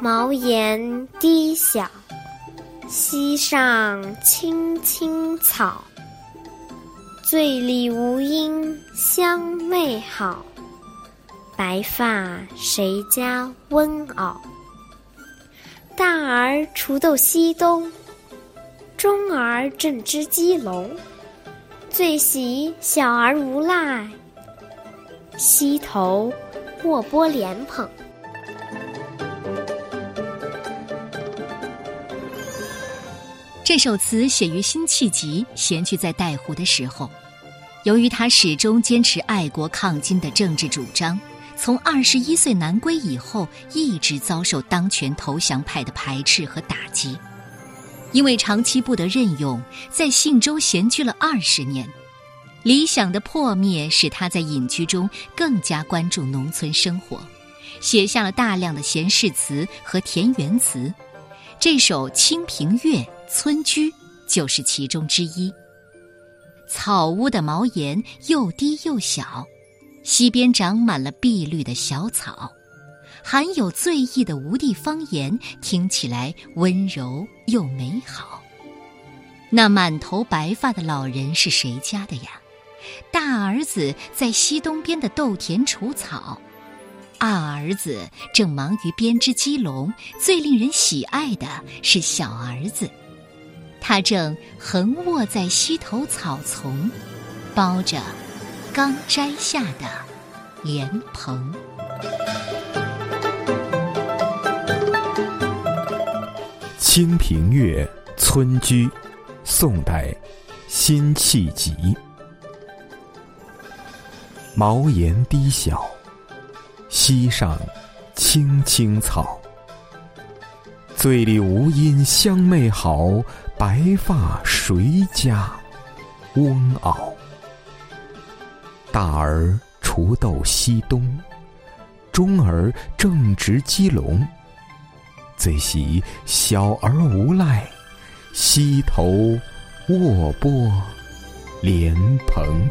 茅檐低小，溪上青青草。醉里吴音相媚好，白发谁家翁媪？大儿锄豆溪东，中儿正织鸡笼。最喜小儿无赖，溪头卧剥莲蓬。这首词写于辛弃疾闲居在带湖的时候，由于他始终坚持爱国抗金的政治主张，从二十一岁南归以后，一直遭受当权投降派的排斥和打击。因为长期不得任用，在信州闲居了二十年，理想的破灭使他在隐居中更加关注农村生活，写下了大量的闲适词和田园词。这首《清平乐·村居》就是其中之一。草屋的茅檐又低又小，溪边长满了碧绿的小草，含有醉意的吴地方言听起来温柔又美好。那满头白发的老人是谁家的呀？大儿子在溪东边的豆田除草。二儿子正忙于编织鸡笼，最令人喜爱的是小儿子，他正横卧在溪头草丛，包着刚摘下的莲蓬。《清平乐·村居》，宋代，辛弃疾。茅檐低小。溪上青青草，醉里吴音相媚好，白发谁家翁媪？大儿锄豆溪东，中儿正织鸡笼。最喜小儿无赖，溪头卧剥莲蓬。